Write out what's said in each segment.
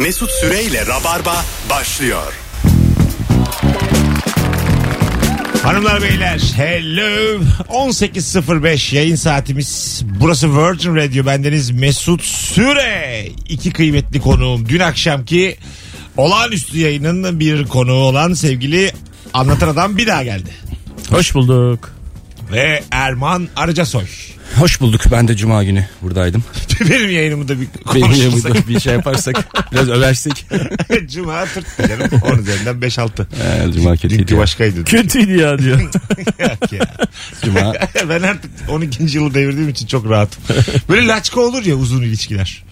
Mesut Süreyle Rabarba başlıyor. Hanımlar beyler hello. 18.05 yayın saatimiz. Burası Virgin Radio bendeniz Mesut Süre. İki kıymetli konuğum. Dün akşamki olağanüstü yayının bir konuğu olan sevgili anlatan adam bir daha geldi. Hoş bulduk. ve Erman Arıcasoy Hoş bulduk. Ben de cuma günü buradaydım. benim yayınımı da bir Benim konuşursak yanımda bir şey yaparsak biraz översek. Cuma tırt dilerim 10 üzerinden 5-6 Ee, cuma kötüydü. dünkü ya. başkaydı Kötüydü ya diyor. Yok ya. Cuma ben artık 12. yılı devirdiğim için çok rahatım. Böyle laçka olur ya uzun ilişkiler.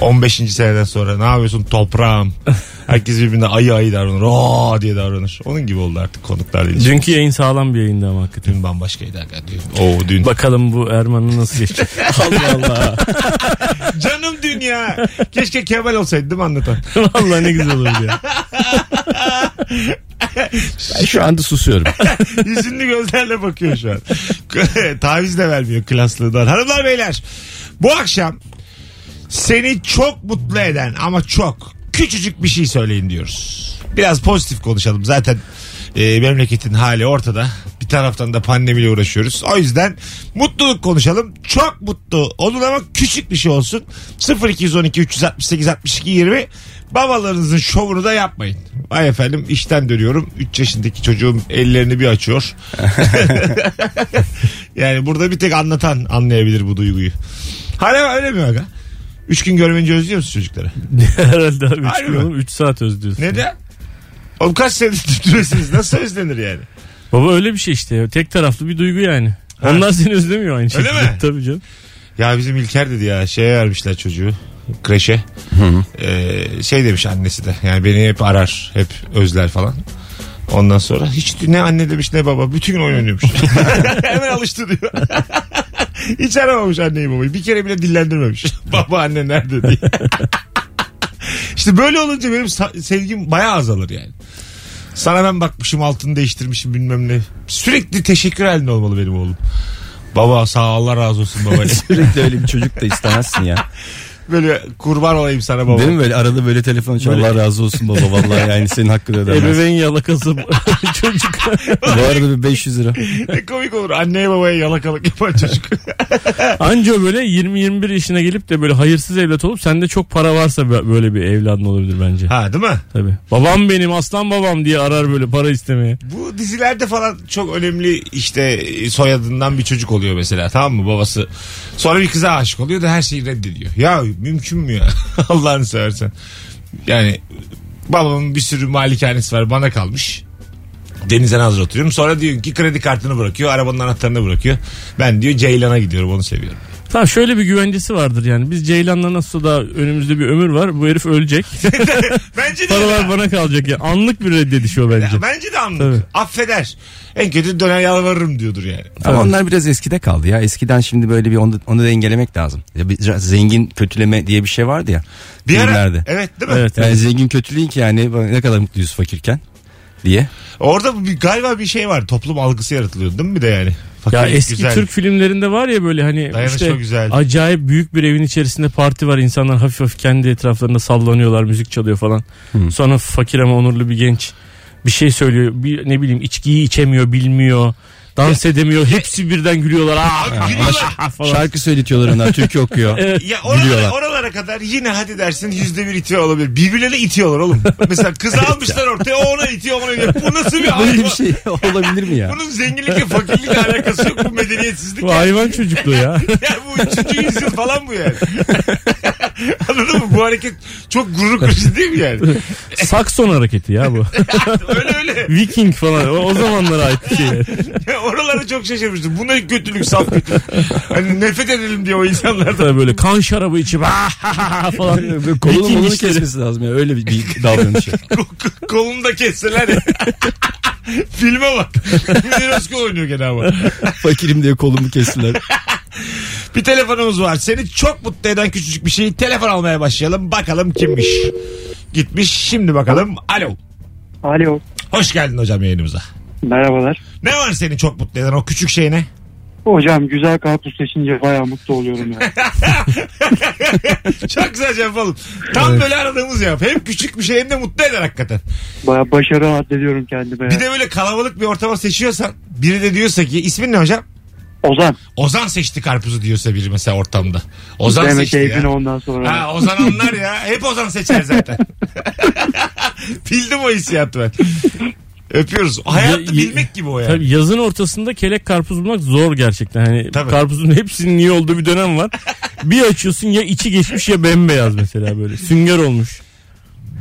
15. seneden sonra ne yapıyorsun toprağım. Herkes birbirine ayı ayı davranır. Aa diye davranır. Onun gibi oldu artık konuklarla ilişki. Dünkü yayın sağlam bir yayındı ama hakikaten. Dün bambaşkaydı hakikaten. Oo dün. Bakalım bu Erman'ın nasıl geçecek. Allah Allah. Canım dün ya. Keşke Kemal olsaydı değil mi anlatan? Vallahi ne güzel olurdu ya. ben şu anda susuyorum. Yüzünlü gözlerle bakıyor şu an. Taviz de vermiyor klaslığından. Hanımlar beyler bu akşam seni çok mutlu eden ama çok küçücük bir şey söyleyin diyoruz. Biraz pozitif konuşalım. Zaten e, memleketin hali ortada. Bir taraftan da pandemiyle uğraşıyoruz. O yüzden mutluluk konuşalım. Çok mutlu olun ama küçük bir şey olsun. 0212 368 62 20 babalarınızın şovunu da yapmayın. Vay efendim işten dönüyorum. 3 yaşındaki çocuğum ellerini bir açıyor. yani burada bir tek anlatan anlayabilir bu duyguyu. Hala öyle mi aga? Üç gün görmeyince özlüyor musun çocukları? Herhalde abi 3 Harbi gün mi? oğlum 3 saat özlüyorsun. Neden? Oğlum kaç senedir tutturuyorsunuz? Nasıl özlenir yani? Baba öyle bir şey işte. Tek taraflı bir duygu yani. Onlar seni özlemiyor aynı şekilde. mi? Tabii canım. Ya bizim İlker dedi ya şeye vermişler çocuğu kreşe. Ee, şey demiş annesi de yani beni hep arar hep özler falan. Ondan sonra hiç ne anne demiş ne baba bütün gün oyun oynuyormuş. Hemen alıştı diyor. hiç aramamış anneyi babayı. Bir kere bile dillendirmemiş. baba anne nerede diye. işte böyle olunca benim sevgim bayağı azalır yani. Sana ben bakmışım altını değiştirmişim bilmem ne. Sürekli teşekkür halinde olmalı benim oğlum. Baba sağ ol, Allah razı olsun baba. Sürekli öyle bir çocuk da istemezsin ya. Böyle kurban olayım sana baba. Değil mi böyle arada böyle telefon açıyor. Allah razı olsun baba vallahi yani senin hakkını ödemez. Ebeveyn yalakası çocuk. Bu arada bir 500 lira. Ne komik olur anneye babaya yalakalık yapan çocuk. Anca böyle 20-21 yaşına gelip de böyle hayırsız evlat olup sende çok para varsa böyle bir evladın olabilir bence. ha değil mi? Tabii. Babam benim aslan babam diye arar böyle para istemeye. Bu dizilerde falan çok önemli işte soyadından bir çocuk oluyor mesela tamam mı babası. Sonra bir kıza aşık oluyor da her şeyi reddediyor. Ya mümkün mü ya Allah'ını seversen. Yani babamın bir sürü malikanesi var bana kalmış. Denize nazır oturuyorum. Sonra diyor ki kredi kartını bırakıyor. Arabanın anahtarını bırakıyor. Ben diyor Ceylan'a gidiyorum onu seviyorum. Tamam şöyle bir güvencesi vardır yani. Biz Ceylan'la nasıl da önümüzde bir ömür var. Bu herif ölecek. Bence de Paralar ya. bana kalacak ya. Anlık bir reddediş o bence. Ya bence de anlık. Tabii. Affeder. En kötü döner yalvarırım diyordur yani. Ama onlar biraz eskide kaldı ya. Eskiden şimdi böyle bir onu, onu da dengelemek lazım. Ya bir zengin kötüleme diye bir şey vardı ya. Bir ara, filmlerde. evet değil mi? Evet. Yani zengin kötülüğün ki yani ne kadar mutluyuz fakirken diye. Orada bir, galiba bir şey var. Toplum algısı yaratılıyor değil mi bir de yani? Ya Fakirlik eski güzel. Türk filmlerinde var ya böyle hani Dayanışma işte güzel. acayip büyük bir evin içerisinde parti var. İnsanlar hafif hafif kendi etraflarında sallanıyorlar, müzik çalıyor falan. Sonra fakir ama onurlu bir genç bir şey söylüyor. Bir ne bileyim içkiyi içemiyor, bilmiyor. Dans edemiyor. Hepsi birden gülüyorlar. Aa, gülüyorlar. falan. Şarkı söyletiyorlar ona türkü okuyor. Ya oralara, Gülüyorlar. oralara kadar yine hadi dersin yüzde bir itiyor olabilir. Birbirlerini itiyorlar oğlum. Mesela kızı almışlar ortaya o ona itiyor ona itiyor. Bu nasıl bir Böyle hayvan? bir şey olabilir mi ya? Bunun zenginlikle fakirlikle alakası yok bu medeniyetsizlik. Bu hayvan çocukluğu ya. Ya bu 3. yüzyıl falan bu yani. Anladın mı? Bu hareket çok gurur kırıcı değil mi yani? Sakson hareketi ya bu. öyle öyle. Viking falan. O, o zamanlara ait bir şey. Ya oralara çok şaşırmıştım. Bu ne kötülük saf kötülük. Hani nefret edelim diye o insanlardan. Tabii böyle kan şarabı içip "Ah!" falan. Böyle kolunu Viking molunu işleri. kesmesi lazım ya. Öyle bir, bir davranış. Kolunu da kesseler ya. Filme bak. Münir Özkul oynuyor gene ama. Fakirim diye kolumu kestiler. Bir telefonumuz var. Seni çok mutlu eden küçücük bir şeyi telefon almaya başlayalım. Bakalım kimmiş. Gitmiş. Şimdi bakalım. Alo. Alo. Hoş geldin hocam yayınımıza. Merhabalar. Ne var seni çok mutlu eden o küçük şey ne? Hocam güzel karpuz seçince bayağı mutlu oluyorum ya. Çok güzel cevap oğlum. Tam böyle aradığımız cevap. Hem küçük bir şey hem de mutlu eder hakikaten. Bayağı başarı addediyorum kendime Bir de böyle kalabalık bir ortama seçiyorsan biri de diyorsa ki ismin ne hocam? Ozan. Ozan seçti karpuzu diyorsa biri mesela ortamda. Ozan Deme seçti keyfini ya. ondan sonra. Ha, Ozan anlar ya. Hep Ozan seçer zaten. Bildim o hissiyatı ben. Öpüyoruz. Hayatı Ya- bilmek gibi o yani. Tabii yazın ortasında kelek karpuz bulmak zor gerçekten. Hani Tabii. karpuzun hepsinin iyi olduğu bir dönem var. bir açıyorsun ya içi geçmiş ya bembeyaz mesela böyle. Sünger olmuş.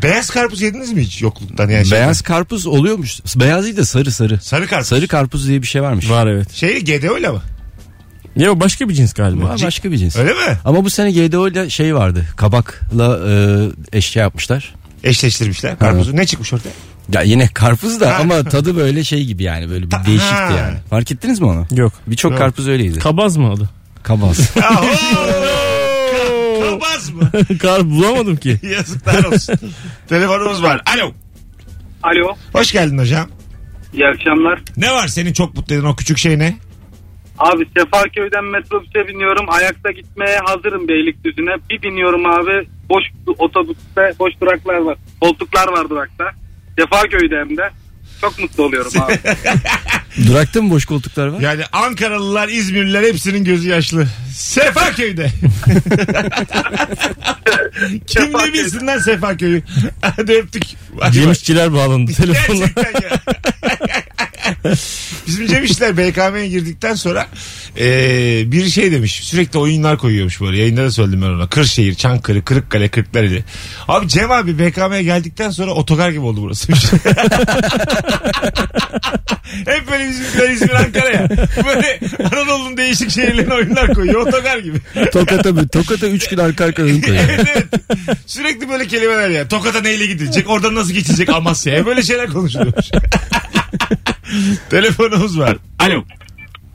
Beyaz karpuz yediniz mi hiç yokluktan? Yani şeyden? Beyaz karpuz oluyormuş. Beyaz değil de sarı sarı. Sarı karpuz. Sarı karpuz diye bir şey varmış. Var evet. Şey GDO ile mi? Ya o başka bir cins galiba. Var, başka bir cins. Öyle mi? Ama bu sene GDO ile şey vardı. Kabakla e, eşya yapmışlar. Eşleştirmişler karpuzu. Ne çıkmış ortaya? Ya yine karpuz da ama tadı böyle şey gibi yani böyle bir değişikti yani. Fark ettiniz mi onu? Yok. Birçok karpuz öyleydi. Kabaz mı adı? Kabaz. Aho! Ka- Kabaz mı? Kar bulamadım ki. Yazıklar olsun. Telefonumuz var. Alo. Alo. Hoş geldin hocam. İyi akşamlar. Ne var senin çok mutlu eden o küçük şey ne? Abi Sefaköy'den metrobüse biniyorum. Ayakta gitmeye hazırım Beylikdüzü'ne. Bir biniyorum abi. Boş otobüste boş duraklar var. Koltuklar var durakta. Sefaköy'de hem de. Çok mutlu oluyorum abi. Durakta mı boş koltuklar var? Yani Ankaralılar, İzmirliler hepsinin gözü yaşlı. Sefaköy'de. Kim ne bilsin lan Sefaköy'ü? Hadi öptük. Hadi Cemişçiler bağlandı telefonla. Gerçekten ya. Bizim Cem İşler BKM'ye girdikten sonra e, bir şey demiş. Sürekli oyunlar koyuyormuş böyle. Yayında da söyledim ben ona. Kırşehir, Çankırı, Kırıkkale, Kırklareli. Abi Cem abi BKM'ye geldikten sonra otogar gibi oldu burası. Hep böyle bizimkiler İzmir, Ankara ya. Böyle Anadolu'nun değişik şehirlerine oyunlar koyuyor. Otogar gibi. Tokat'a Tokat'a 3 gün arka arka oyun koyuyor. evet, evet. Sürekli böyle kelimeler ya. Tokat'a neyle gidilecek? Oradan nasıl geçilecek Amasya'ya? Böyle şeyler konuşuluyormuş. Telefonumuz var. Alo.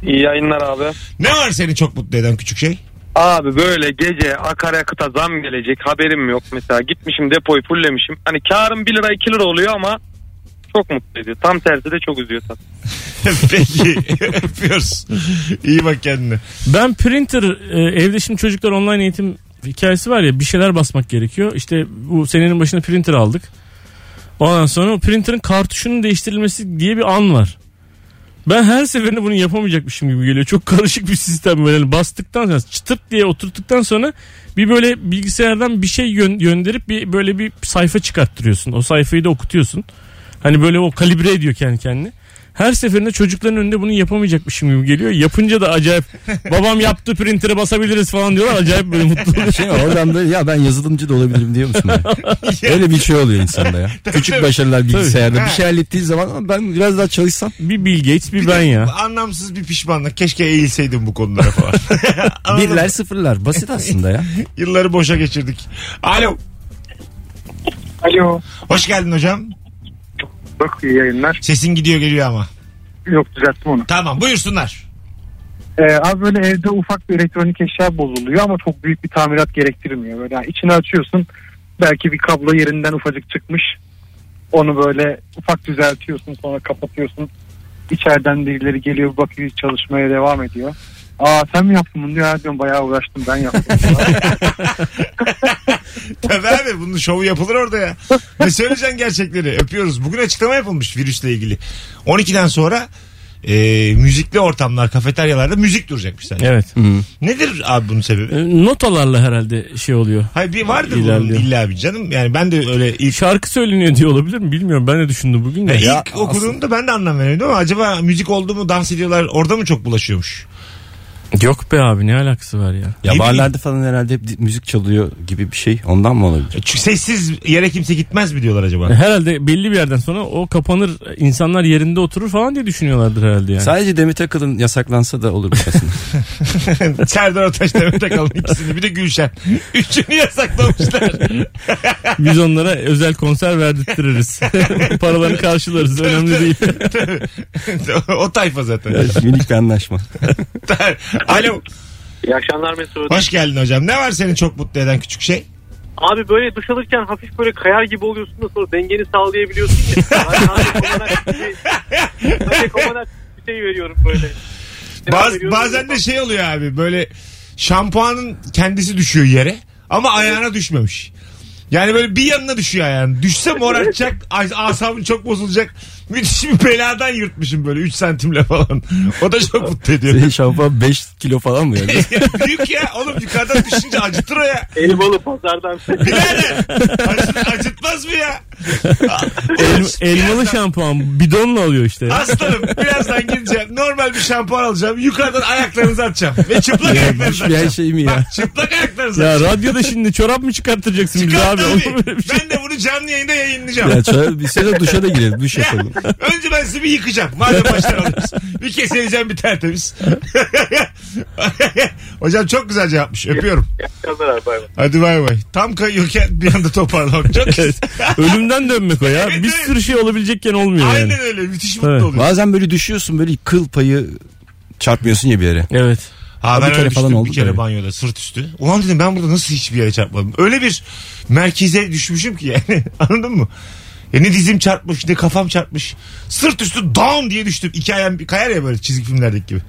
İyi yayınlar abi. Ne var seni çok mutlu eden küçük şey? Abi böyle gece akaryakıta zam gelecek haberim yok. Mesela gitmişim depoyu fullemişim. Hani karım 1 lira 2 lira oluyor ama çok mutlu ediyor. Tam tersi de çok üzüyor tabii. Peki. Öpüyoruz. İyi bak kendine. Ben printer e, evde şimdi çocuklar online eğitim hikayesi var ya bir şeyler basmak gerekiyor. İşte bu senenin başında printer aldık. Ondan sonra o printer'ın kartuşunun değiştirilmesi diye bir an var. Ben her seferinde bunu yapamayacakmışım gibi geliyor. Çok karışık bir sistem böyle bastıktan sonra çıtırt diye oturttuktan sonra bir böyle bilgisayardan bir şey gö- gönderip bir böyle bir sayfa çıkarttırıyorsun. O sayfayı da okutuyorsun. Hani böyle o kalibre ediyor kendi kendine. Her seferinde çocukların önünde bunu yapamayacakmışım gibi geliyor. Yapınca da acayip babam yaptı printer'ı basabiliriz falan diyorlar. Acayip böyle mutlu oluyor. Şey oradan böyle ya ben yazılımcı da olabilirim diyor musun? böyle? Öyle bir şey oluyor insanda ya. Küçük başarılar bilgisayarda bir şey hallettiği zaman "Ama ben biraz daha çalışsam. Bir Bill Gates bir, Bir ben de ya. Anlamsız bir pişmanlık. Keşke eğilseydim bu konulara falan. Birler sıfırlar basit aslında ya. Yılları boşa geçirdik. Alo. Alo. Hoş geldin hocam. Bak iyi yayınlar. Sesin gidiyor geliyor ama. Yok düzelttim onu. Tamam buyursunlar. Ee, abi böyle evde ufak bir elektronik eşya bozuluyor ama çok büyük bir tamirat gerektirmiyor. Böyle yani içini açıyorsun belki bir kablo yerinden ufacık çıkmış. Onu böyle ufak düzeltiyorsun sonra kapatıyorsun. İçeriden birileri geliyor bakıyor çalışmaya devam ediyor. Aa sen mi yaptın bunu diyor. Ha diyorum bayağı uğraştım ben yaptım. Tabii abi bunun şovu yapılır orada ya. Ne söyleyeceksin gerçekleri? Öpüyoruz. Bugün açıklama yapılmış virüsle ilgili. 12'den sonra e, müzikli ortamlar, kafeteryalarda müzik duracakmış sadece. Evet. Nedir abi bunun sebebi? E, Notalarla herhalde şey oluyor. Hayır bir vardır bunun İlerliyor. illa bir canım. Yani ben de öyle ilk Şarkı söyleniyor diye olabilir mi bilmiyorum. Ben de düşündüm bugün de. Ya Ya, ilk okuduğumda ben de anlam veremiyordum ama acaba müzik oldu mu dans ediyorlar orada mı çok bulaşıyormuş? Yok be abi ne alakası var ya. Ya Ne barlarda falan herhalde hep müzik çalıyor gibi bir şey. Ondan mı olabilir? Çünkü sessiz yere kimse gitmez mi diyorlar acaba? Herhalde belli bir yerden sonra o kapanır insanlar yerinde oturur falan diye düşünüyorlardır herhalde yani. Sadece Demet Akalın yasaklansa da olur aslında. Serdar Ortaç Demet Akalın ikisini bir de Gülşen. Üçünü yasaklamışlar. Biz onlara özel konser verdirtiriz. Paralarını karşılarız önemli değil. o tayfa zaten. Minik bir anlaşma. Alo. İyi akşamlar Mesut. Hoş geldin hocam. Ne var seni çok mutlu eden küçük şey? Abi böyle duş alırken hafif böyle kayar gibi oluyorsun da sonra dengeni sağlayabiliyorsun ya. Hani hani bir, şey veriyorum böyle. Baz, bazen de şey oluyor abi böyle şampuanın kendisi düşüyor yere ama ayağına düşmemiş. Yani böyle bir yanına düşüyor ayağın. Düşse morartacak. as- Asabın çok bozulacak. Müthiş bir beladan yırtmışım böyle 3 santimle falan. O da çok mutlu ediyor. Senin şampuan 5 kilo falan mı yani? Büyük ya. Oğlum yukarıdan düşünce acıtır o ya. Elmalı pazardan. Birader. Acıt, acıtmaz mı ya? El- elmalı şampuan bidonla alıyor işte. Aslanım birazdan gideceğim. Normal bir şampuan alacağım. Yukarıdan ayaklarınızı atacağım. Ve çıplak ayaklarınızı bir atacağım. şey mi ya? Bak çıplak ayaklarınızı Ya atacağım. radyoda şimdi çorap mı çıkarttıracaksın bize Çıkar abi? tabii. Olur mu öyle bir şey? Ben de bunu canlı yayında yayınlayacağım. ya şöyle bir sene duşa da girelim. Duş yapalım. Önce ben sizi bir yıkacağım. Madem baştan alıyoruz. Bir keseleyeceğim bir tertemiz. Hocam çok güzel cevapmış. Öpüyorum. Hadi bay bay. Tam kayıyorken bir anda toparlamak. Çok güzel. Ölümden dönmek o ya. Evet, bir evet. sürü şey olabilecekken olmuyor Aynen yani. öyle. Müthiş mutlu Evet. oluyor. Bazen böyle düşüyorsun böyle kıl payı çarpmıyorsun ya bir yere. Evet. Ha, Bir ben kere öyle falan oldu bir kere tabii. banyoda sırt üstü. Ulan dedim ben burada nasıl hiçbir yere çarpmadım. Öyle bir merkeze düşmüşüm ki yani. Anladın mı? Ya ne dizim çarpmış ne kafam çarpmış. Sırt üstü down diye düştüm. İki ayağım kayar ya böyle çizgi filmlerdeki gibi.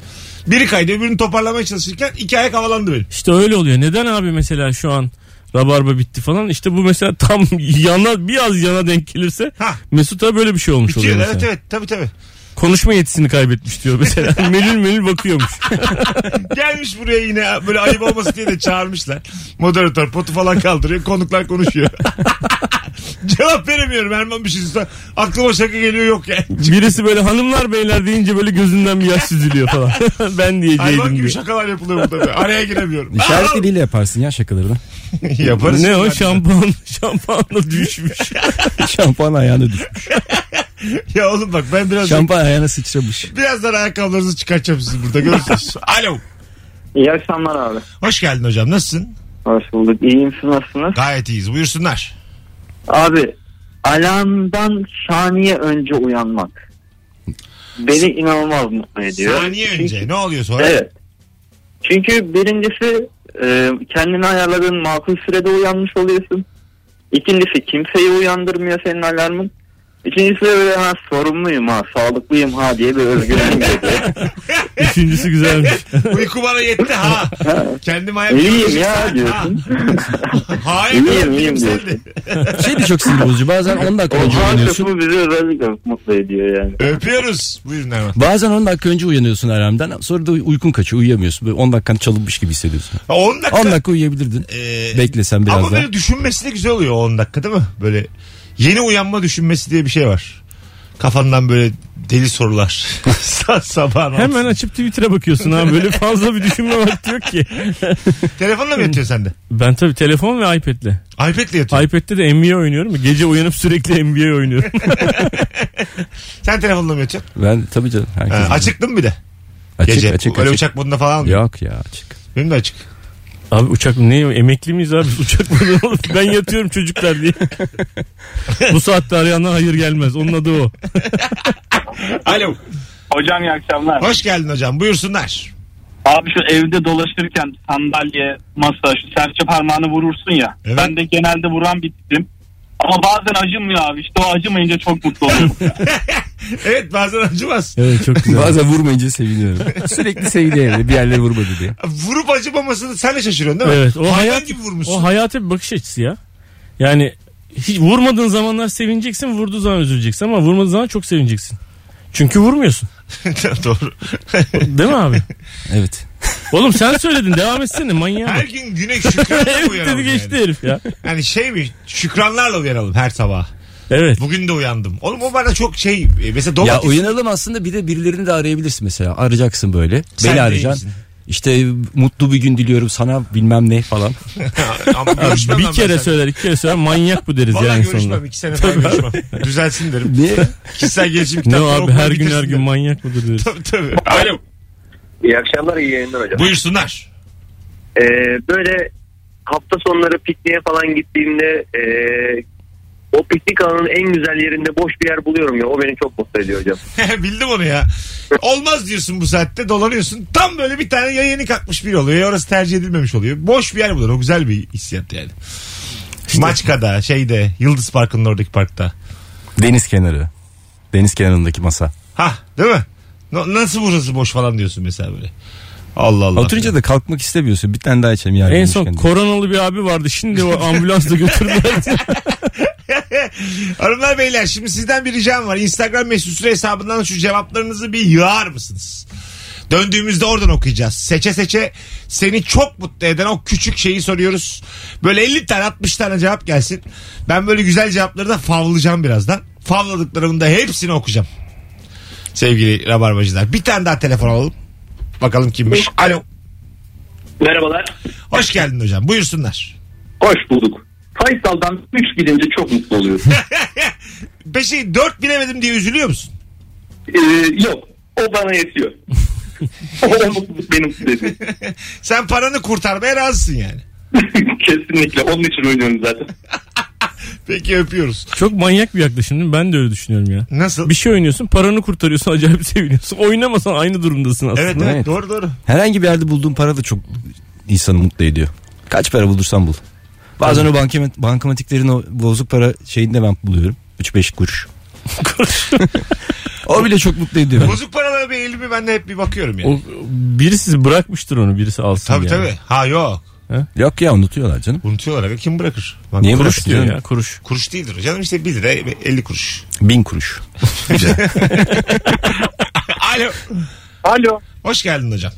Biri kaydı öbürünü toparlamaya çalışırken iki ayak havalandı benim. İşte öyle oluyor. Neden abi mesela şu an rabarba bitti falan. İşte bu mesela tam yana biraz yana denk gelirse Ha. Mesut'a böyle bir şey olmuş Bitiyor. oluyor Evet mesela. evet tabii tabii. Konuşma yetisini kaybetmiş diyor mesela. melül melül bakıyormuş. Gelmiş buraya yine böyle ayıp olmasın diye de çağırmışlar. Moderatör potu falan kaldırıyor. Konuklar konuşuyor. Cevap veremiyorum Erman bir şey sorsa. Aklıma şaka geliyor yok yani. Birisi böyle hanımlar beyler deyince böyle gözünden bir yaş süzülüyor falan. ben diyeceydim Hayvan gibi diyor. şakalar yapılıyor burada. böyle. Araya giremiyorum. İşaret diliyle yaparsın ya şakalarını. Yaparız. Ne o şampuan şampuanla düşmüş. Şampuan ayağına düşmüş. Ya oğlum bak ben biraz Şampuan ayağına sıçramış. birazdan ayakkabılarınızı çıkartacağım sizi burada görürsünüz. Alo. İyi akşamlar abi. Hoş geldin hocam nasılsın? Hoş bulduk. İyiyim siz nasılsınız? Gayet iyiyiz buyursunlar. Abi alarmdan saniye önce uyanmak. Beni inanılmaz mutlu ediyor. Saniye Çünkü- önce ne oluyor sonra? Evet. Çünkü birincisi e, kendini ayarladığın makul sürede uyanmış oluyorsun. İkincisi kimseyi uyandırmıyor senin alarmın. İkincisi de böyle ha sorumluyum ha sağlıklıyım ha diye bir özgüven geliyor. Üçüncüsü güzelmiş. Uyku bana yetti ha. Kendim ayak İyiyim ya diyorsun. Hayır. İyiyim, iyiyim diyorsun. Şey de çok sinir bozucu. Bazen 10 dakika O önce ha uyanıyorsun. kısmı bizi özellikle mutlu ediyor yani. Öpüyoruz. Buyurun Erman. Bazen 10 dakika önce uyanıyorsun alarmdan. Sonra da uykun kaçıyor. Uyuyamıyorsun. Böyle 10 dakikan çalınmış gibi hissediyorsun. Ha, 10 dakika. 10 dakika uyuyabilirdin. Ee, Beklesen biraz Ama daha. böyle düşünmesi de güzel oluyor o 10 dakika değil mi? Böyle yeni uyanma düşünmesi diye bir şey var. Kafandan böyle deli sorular. Sa- Sabahın Hemen açıp Twitter'a bakıyorsun abi. Böyle fazla bir düşünme vakti yok ki. Telefonla mı yatıyorsun sen de? Ben tabii telefon ve iPad'le. iPad'le yatıyorsun. iPad'de de NBA oynuyorum. Gece uyanıp sürekli NBA oynuyorum. Sen telefonla mı yatıyorsun? Ben tabii canım. Ha, Herkes açık değil mi bir de? açık, Gece. açık, Öyle açık. uçak modunda falan mı? Yok ya açık. Benim de açık. Abi uçak ne emekli miyiz abi uçak mı olur? ben yatıyorum çocuklar diye. Bu saatte arayanlar hayır gelmez. Onun adı o. Alo. Hocam iyi akşamlar. Hoş geldin hocam. Buyursunlar. Abi şu evde dolaşırken sandalye, masa, şu serçe parmağını vurursun ya. Evet. Ben de genelde vuran bir tipim. Ama bazen acımıyor abi. İşte o acımayınca çok mutlu oluyorum. Evet bazen acımaz. Evet çok güzel. Bazen vurmayınca seviniyorum. Sürekli seviniyorum bir yerleri vurmadı diye. Vurup acımamasını sen de şaşırıyorsun değil mi? Evet, o Hayvan hayat- gibi vurmuşsun. O hayata bir bakış açısı ya. Yani hiç vurmadığın zamanlar sevineceksin, vurduğu zaman üzüleceksin ama vurmadığın zaman çok sevineceksin. Çünkü vurmuyorsun. Doğru. Değil mi abi? Evet. Oğlum sen söyledin devam etsene manyak. Her gün güne şükranla evet uyanalım dedi geçti yani. herif ya. Yani şey mi şükranlarla uyanalım her sabah. Evet. Bugün de uyandım. Oğlum o bana çok şey e, mesela Ya domates. uyanalım aslında bir de birilerini de arayabilirsin mesela. Arayacaksın böyle. Sen beni arayacaksın. İşte mutlu bir gün diliyorum sana bilmem ne falan. Ama görüşmem Bir kere ben söyler iki kere söyler manyak bu deriz Valla yani görüşmem. sonunda. iki sene falan görüşmem. Düzelsin derim. Niye? Kişisel gelişim Ne kitapları o abi her gün her gün manyak mıdır deriz. Tabii tabii. Alo. İyi akşamlar, iyi yayınlar hocam. Buyursunlar. Ee, böyle hafta sonları pikniğe falan gittiğimde e, o piknik alanının en güzel yerinde boş bir yer buluyorum ya. O beni çok mutlu ediyor hocam. Bildim onu ya. Olmaz diyorsun bu saatte dolanıyorsun. Tam böyle bir tane ya yeni kalkmış biri oluyor ya orası tercih edilmemiş oluyor. Boş bir yer bulur. O güzel bir hissiyat yani. Maçka'da şeyde Yıldız Parkı'nın oradaki parkta. Deniz kenarı. Deniz kenarındaki masa. Ha değil mi? Na- Nasıl burası boş falan diyorsun mesela böyle. Allah Allah. Oturunca da kalkmak istemiyorsun. Bir tane daha içelim yarın. En son diye. koronalı bir abi vardı. Şimdi o ambulansla götürdüler. Hanımlar beyler şimdi sizden bir ricam var. Instagram mesut süre hesabından şu cevaplarınızı bir yığar mısınız? Döndüğümüzde oradan okuyacağız. Seçe seçe seni çok mutlu eden o küçük şeyi soruyoruz. Böyle 50 tane 60 tane cevap gelsin. Ben böyle güzel cevapları da favlayacağım birazdan. Favladıklarımın da hepsini okuyacağım. Sevgili rabarbacılar. Bir tane daha telefon alalım. Bakalım kimmiş. Alo. Merhabalar. Hoş geldin hocam. Buyursunlar. Hoş bulduk. Faysal'dan 3 gidince çok mutlu oluyorum. Peki 4 bilemedim diye üzülüyor musun? Ee, yok. O bana yetiyor. o mutluluk benim dedi. Sen paranı kurtarmaya razısın yani. Kesinlikle. Onun için oynuyorum zaten. Peki öpüyoruz. Çok manyak bir yaklaşım değil mi? Ben de öyle düşünüyorum ya. Nasıl? Bir şey oynuyorsun paranı kurtarıyorsun acayip seviniyorsun. Oynamasan aynı durumdasın aslında. Evet, evet Evet. doğru doğru. Herhangi bir yerde bulduğun para da çok insanı mutlu ediyor. Kaç para bulursan bul. Bazen o bankamat, bankamatiklerin o bozuk para şeyini de ben buluyorum. 3-5 kuruş. o bile çok mutlu ediyor. Bozuk paralara bir elimi ben de hep bir bakıyorum yani. O, birisi bırakmıştır onu birisi alsın tabii yani. tabii. Ha yok. Yok ya unutuyorlar canım. Unutuyorlar abi. Kim bırakır? Bak, Niye kuruş diyor ya. kuruş. Kuruş değildir. Canım işte 1 lira 50 kuruş. Bin kuruş. Alo. Alo. Hoş geldin hocam.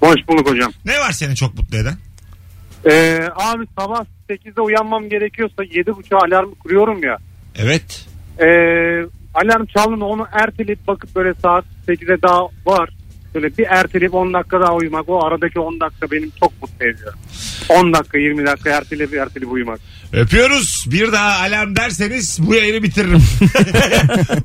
Hoş bulduk hocam. Ne var seni çok mutlu eden? Ee, abi sabah 8'de uyanmam gerekiyorsa 7.30'a alarmı kuruyorum ya. Evet. Ee, alarm çaldığında onu erteleyip bakıp böyle saat 8'e daha var. Böyle bir erteleyip 10 dakika daha uyumak. O aradaki 10 dakika benim çok mutlu ediyor. 10 dakika 20 dakika erteleyip erteleyip uyumak. Öpüyoruz. Bir daha alarm derseniz bu yayını bitiririm.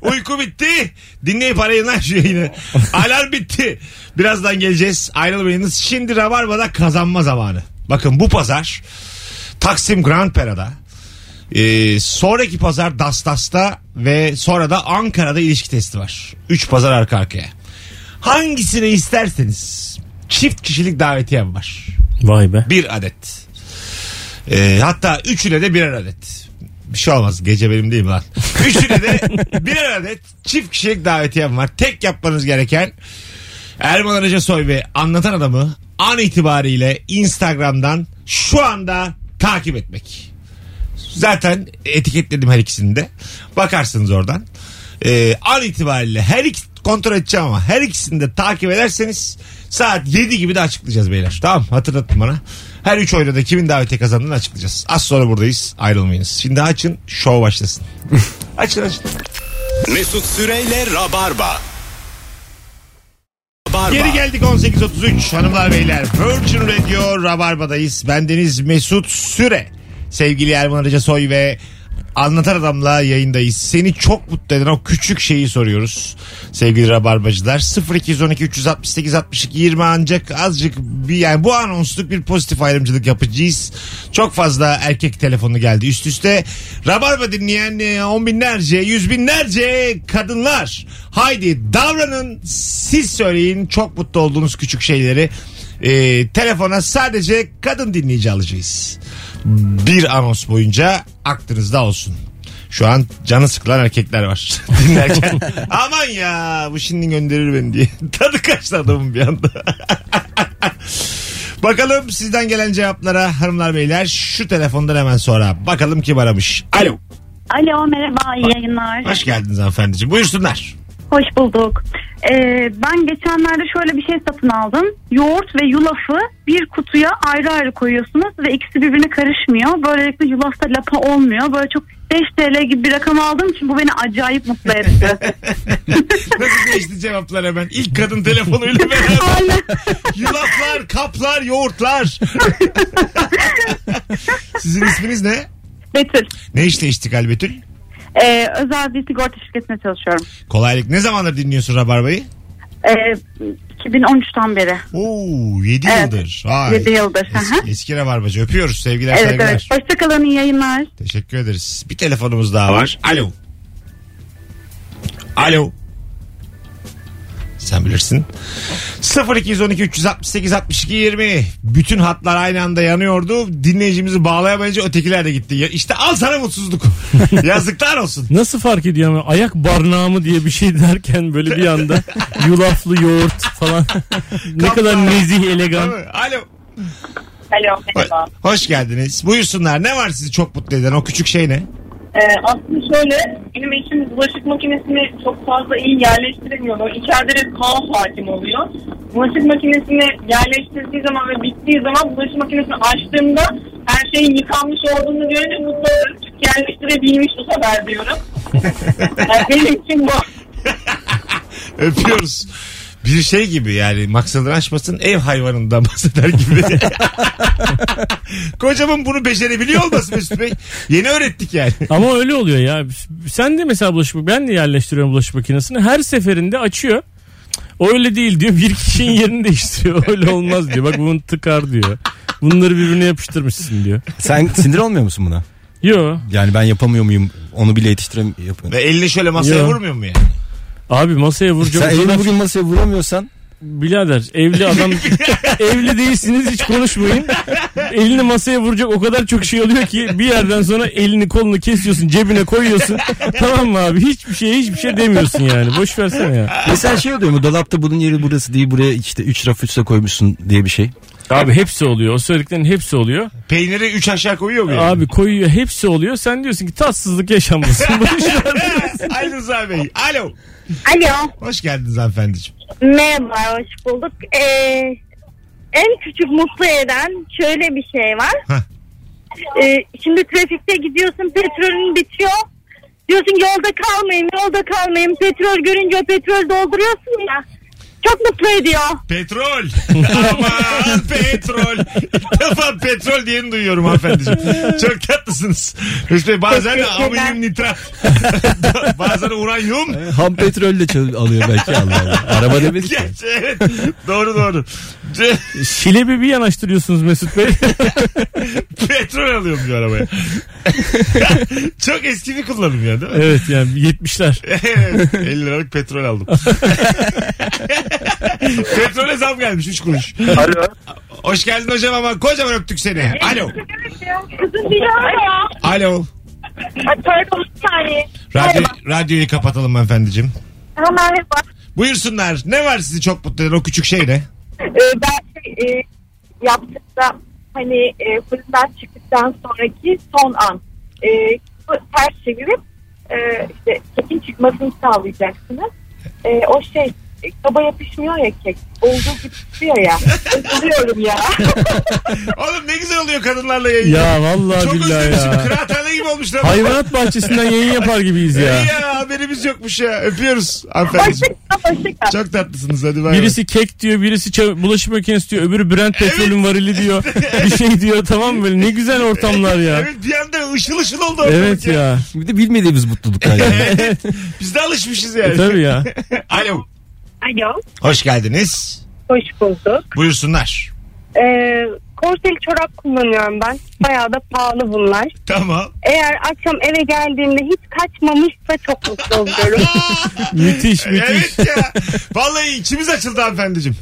Uyku bitti. Dinleyip arayın lan şu yayını. Alarm bitti. Birazdan geleceğiz. Ayrılmayınız. Şimdi Rabarba'da kazanma zamanı. Bakın bu pazar Taksim Grand Pera'da ee, sonraki pazar Dastas'ta ve sonra da Ankara'da ilişki testi var. 3 pazar arka arkaya. Hangisini isterseniz çift kişilik davetiyem var. Vay be. Bir adet. Ee, hatta üçüne de birer adet. Bir şey olmaz. Gece benim değil mi lan? Üçüne de birer adet çift kişilik davetiyem var. Tek yapmanız gereken Erman Arıca Soy ve Anlatan Adamı an itibariyle Instagram'dan şu anda takip etmek. Zaten etiketledim her ikisini de. Bakarsınız oradan. Ee, an itibariyle her iki kontrol edeceğim ama her ikisini de takip ederseniz saat 7 gibi de açıklayacağız beyler. Tamam hatırlatın bana. Her üç oyunda da kimin davetiye kazandığını açıklayacağız. Az sonra buradayız. Ayrılmayınız. Şimdi açın. Show başlasın. açın açın. Mesut Süreyle Rabarba. Rabarba. Geri geldik 18.33 hanımlar beyler. Virgin Radio Rabarba'dayız. Bendeniz Mesut Süre. Sevgili Erman Arıca Soy ve Anlatan Adam'la yayındayız. Seni çok mutlu eden o küçük şeyi soruyoruz. Sevgili Rabarbacılar. 0212 368 62 20 ancak azıcık bir yani bu anonsluk bir pozitif ayrımcılık yapacağız. Çok fazla erkek telefonu geldi üst üste. Rabarba dinleyen e, on binlerce, yüz binlerce kadınlar. Haydi davranın siz söyleyin çok mutlu olduğunuz küçük şeyleri. E, telefona sadece kadın dinleyici alacağız. Bir anons boyunca aklınızda olsun. Şu an canı sıkılan erkekler var dinlerken. Aman ya bu şimdi gönderir beni diye. Tadı kaçtı adamın bir anda. Bakalım sizden gelen cevaplara hanımlar beyler şu telefondan hemen sonra. Bakalım kim aramış. Alo. Alo merhaba iyi yayınlar. Hoş geldiniz hanımefendiciğim. Buyursunlar. Hoş bulduk. Ee, ben geçenlerde şöyle bir şey satın aldım. Yoğurt ve yulafı bir kutuya ayrı ayrı koyuyorsunuz ve ikisi birbirine karışmıyor. Böylelikle yulafta lapa olmuyor. Böyle çok 5 TL gibi bir rakam aldığım için bu beni acayip mutlu etti. Nasıl geçti cevaplar hemen? İlk kadın telefonuyla beraber. Yulaflar, kaplar, yoğurtlar. Sizin isminiz ne? Betül. Ne işle iştikal Betül? Ee, özel bir sigorta şirketinde çalışıyorum. Kolaylık. Ne zamandır dinliyorsun Rabarba'yı? Ee, 2013'ten beri. Oo 7 Evet. yıldır. Vay. Yedi yıldır, hı Eski, hı. eski Rabarbacı. Öpüyoruz. Sevgiler Evet saygılar. evet. Hoşçakalın iyi yayınlar. Teşekkür ederiz. Bir telefonumuz daha var. Alo. Alo. Sen bilirsin. 0212 368 62 20 bütün hatlar aynı anda yanıyordu. Dinleyicimizi bağlayamayınca ötekiler de gitti. Ya İşte al sana mutsuzluk. Yazıklar olsun. Nasıl fark ediyor ama ayak barnağı mı diye bir şey derken böyle bir anda yulaflı yoğurt falan. ne kadar nezih elegan. Alo. Alo merhaba. Hoş geldiniz. Buyursunlar. Ne var sizi çok mutlu eden? O küçük şey ne? Ee, aslında şöyle benim eşim bulaşık makinesini çok fazla iyi yerleştiremiyor. Böyle İçeride bir kaos hakim oluyor. Bulaşık makinesini yerleştirdiği zaman ve bittiği zaman bulaşık makinesini açtığımda her şeyin yıkanmış olduğunu görünce mutlu oluyorum. Çünkü yerleştirebilmiş bu sefer diyorum. Yani benim için bu. Öpüyoruz. Bir şey gibi yani maksadını aşmasın ev hayvanından bahseder gibi. Kocamın bunu becerebiliyor olması Mesut Bey. Yeni öğrettik yani. Ama öyle oluyor ya. Sen de mesela bulaşık ben de yerleştiriyorum bulaşık makinesini. Her seferinde açıyor. O öyle değil diyor. Bir kişinin yerini değiştiriyor. Öyle olmaz diyor. Bak bunu tıkar diyor. Bunları birbirine yapıştırmışsın diyor. Sen sinir olmuyor musun buna? Yo. Yani ben yapamıyor muyum? Onu bile yetiştiremiyorum. Ve elini şöyle masaya Yo. vurmuyor mu yani? Abi masaya vuracak Sen elini bugün masaya vuramıyorsan Birader evli adam evli değilsiniz hiç konuşmayın. Elini masaya vuracak o kadar çok şey oluyor ki bir yerden sonra elini kolunu kesiyorsun cebine koyuyorsun. tamam mı abi hiçbir şey hiçbir şey demiyorsun yani. Boş versene ya. mesela şey oluyor mu dolapta bunun yeri burası değil buraya işte 3 raf üstte koymuşsun diye bir şey. Abi hepsi oluyor. O söylediklerin hepsi oluyor. Peyniri üç aşağı koyuyor mu yani? Abi koyuyor hepsi oluyor. Sen diyorsun ki tatsızlık yaşanmasın. Ali Rıza Bey. Alo. Alo. Hoş geldiniz hanımefendiciğim. Merhaba hoş bulduk. Ee, en küçük mutlu eden şöyle bir şey var. Hah. Ee, şimdi trafikte gidiyorsun petrolün bitiyor. Diyorsun yolda kalmayayım yolda kalmayayım. Petrol görünce o petrol dolduruyorsun ya. Çok mutlu ediyor. Petrol. Aman petrol. İlk defa petrol diyeni duyuyorum hanımefendiciğim. Çok tatlısınız. İşte bazen Teşekkürler. amonyum nitrat. bazen uranyum. Ham petrol de çal- alıyor belki Allah Allah. Araba demedik ki. Gerçi evet. Doğru doğru. Şilebi bir yanaştırıyorsunuz Mesut Bey. Petrol alıyorum bu arabaya. Çok eski bir kullanım ya değil mi? evet yani 70'ler. Evet. 50 liralık petrol aldım. Petrole zam gelmiş 3 kuruş. Alo. Hoş geldin hocam ama kocaman öptük seni. Alo. Kızım bir ya. Alo. Pardon bir saniye. Radyo, radyoyu kapatalım hanımefendiciğim. Merhaba. Buyursunlar. Ne var sizi çok mutlu eden o küçük şey ne? Ee, ben şey, e, yaptığımda hani e, fırından çıktıktan sonraki son an e, bu ters çevirip e, işte kekin çıkmasını sağlayacaksınız. E, o şey kaba yapışmıyor ya kek. Olduğu gibi tutuyor ya. Üzülüyorum ya. Oğlum ne güzel oluyor kadınlarla yayın. Ya vallahi Çok billahi özlemişim. ya. Kıraathane gibi olmuş. lan. Hayvanat bahçesinden yayın yapar gibiyiz Ya. ya. ya haberimiz yokmuş ya. Öpüyoruz hanımefendiciğim. Çok tatlısınız hadi bay bay. Birisi kek diyor, birisi ça- bulaşık makinesi diyor, öbürü Brent petrolün varili diyor. Bir şey diyor tamam mı? Böyle ne güzel ortamlar ya. Evet bir anda ışıl ışıl oldu. ortalık Evet ya. Bir de bilmediğimiz mutluluklar yani. Biz de alışmışız yani. E, tabii ya. Alo. Alo. Hoş geldiniz. Hoş bulduk. Buyursunlar. Ee, korseli çorap kullanıyorum ben. Bayağı da pahalı bunlar. Tamam. Eğer akşam eve geldiğimde hiç kaçmamışsa çok mutlu oluyorum. Müthiş müthiş. Evet ya. Vallahi içimiz açıldı hanımefendiciğim.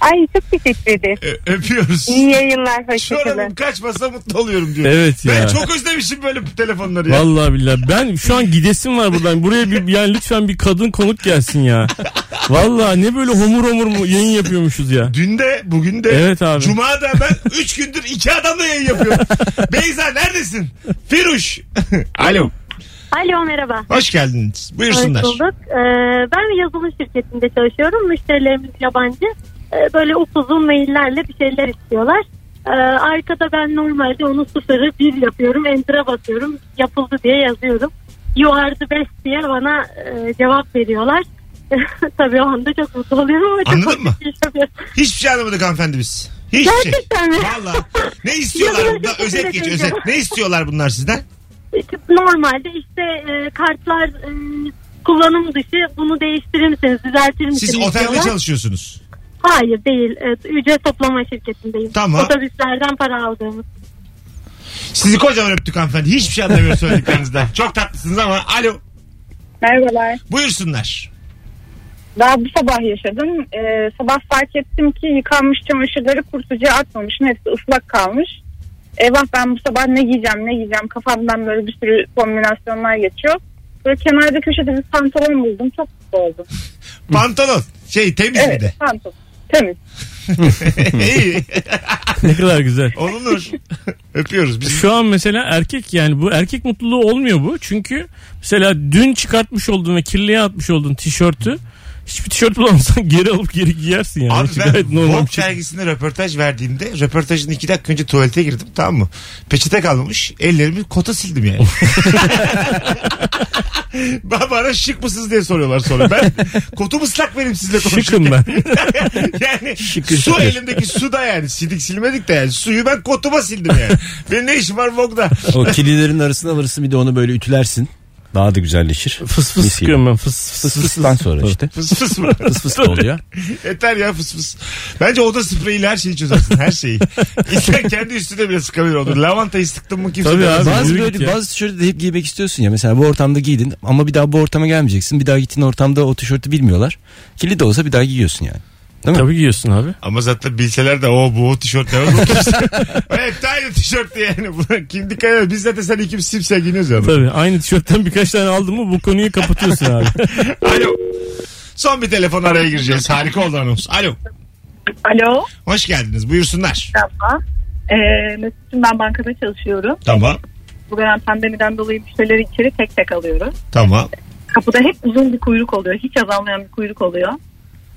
Ay çok teşekkür ederim. Ö- öpüyoruz. İyi yayınlar. Hoşçakalın. Çorabım kaçmasa mutlu oluyorum diyor. Evet ya. Ben çok özlemişim böyle telefonları ya. Vallahi billahi ben şu an gidesim var buradan. Buraya bir yani lütfen bir kadın konuk gelsin ya. Vallahi ne böyle homur homur mu yayın yapıyormuşuz ya. Dün de bugün de Evet abi. Cuma'da ben 3 gündür iki adamla yayın yapıyorum. Beyza neredesin? Firuş. Alo. Alo merhaba. Hoş geldiniz. Buyursunlar. Hoş bulduk. Ee, ben bir yazılım şirketinde çalışıyorum. Müşterilerimiz yabancı. Ee, böyle upuzun maillerle bir şeyler istiyorlar. Ee, arkada ben normalde onu sıfırı bir yapıyorum. Enter'a basıyorum. Yapıldı diye yazıyorum. You are the best diye bana e, cevap veriyorlar. Tabii o anda çok mutlu oluyorum ama çok Anladın mı? iş yapıyorum. Hiçbir şey anlamadık hanımefendi biz. Hiçbir şey. Gerçekten mi? Valla. Ne istiyorlar? Bunlar? özet geç özet. Ne istiyorlar bunlar sizden? Normalde işte e, kartlar e, kullanım dışı bunu değiştirir misiniz, düzeltir misiniz Siz otelde diyorlar. çalışıyorsunuz. Hayır değil. Evet, ücret toplama şirketindeyim. Tamam. Otobüslerden para aldığımız. Sizi kocaman öptük hanımefendi. Hiçbir şey anlamıyorum söylediklerinizden. Çok tatlısınız ama alo. Merhabalar. Buyursunlar. Daha bu sabah yaşadım. Ee, sabah fark ettim ki yıkanmış çamaşırları kurutucuya atmamışım. Hepsi ıslak kalmış. Eyvah ben bu sabah ne giyeceğim ne giyeceğim kafamdan böyle bir sürü kombinasyonlar geçiyor. Böyle kenarda köşede bir pantolon buldum. Çok mutlu oldum. Pantolon. Şey temiz Evet de. pantolon. Temiz. İyi. Ne kadar güzel. Olunur. Öpüyoruz. Biz Şu an mesela erkek yani bu erkek mutluluğu olmuyor bu. Çünkü mesela dün çıkartmış olduğun ve kirliye atmış olduğun tişörtü hiçbir tişört bulamazsan geri alıp geri giyersin yani. Abi Hiç ben Vogue şey. dergisinde röportaj verdiğimde röportajın iki dakika önce tuvalete girdim tamam mı? Peçete kalmamış ellerimi kota sildim yani. Ba- Bana şık mısınız diye soruyorlar sonra. Ben kotum ıslak benim sizle konuşurken. Şıkım ben. yani Şıkır su şıkır. elimdeki su da yani sildik silmedik de yani suyu ben kotuma sildim yani. Benim ne işim var Vogue'da? O kililerin arasına alırsın bir de onu böyle ütülersin. Daha da güzelleşir. Fıs fıs Mis gibi. sıkıyorum ben fıs Fıs fıstan sonra işte. Fıs fıs mı? Fıs fıs da oluyor. Yeter ya fıs fıs. Bence oda spreyiyle her şeyi çözersin. Her şeyi. İnsan kendi üstüne bile sıkabilir olur. Lavantayı sıktın mı kimse Tabii demez. abi. Bazı yürü böyle ya. bazı tişörtü de hep giymek istiyorsun ya. Mesela bu ortamda giydin ama bir daha bu ortama gelmeyeceksin. Bir daha gittiğin ortamda o tişörtü bilmiyorlar. Kirli de olsa bir daha giyiyorsun yani. Değil mi? Tabii giyiyorsun abi. Ama zaten bilseler de o bu o tişört ne kimse. Hep de aynı tişört yani. Buna Kim dikkat ediyor? Biz zaten sen ikimiz simsiyah giyiniyoruz ya. Tabii aynı tişörtten birkaç tane aldın mı bu konuyu kapatıyorsun abi. Alo. Son bir telefon araya gireceğiz. Harika oldu anons. Alo. Alo. Hoş geldiniz. Buyursunlar. Merhaba. Ee, Mesut'cum ben bankada çalışıyorum. Tamam. Bu dönem pandemiden dolayı müşterileri içeri tek tek alıyoruz. Tamam. Kapıda hep uzun bir kuyruk oluyor. Hiç azalmayan bir kuyruk oluyor.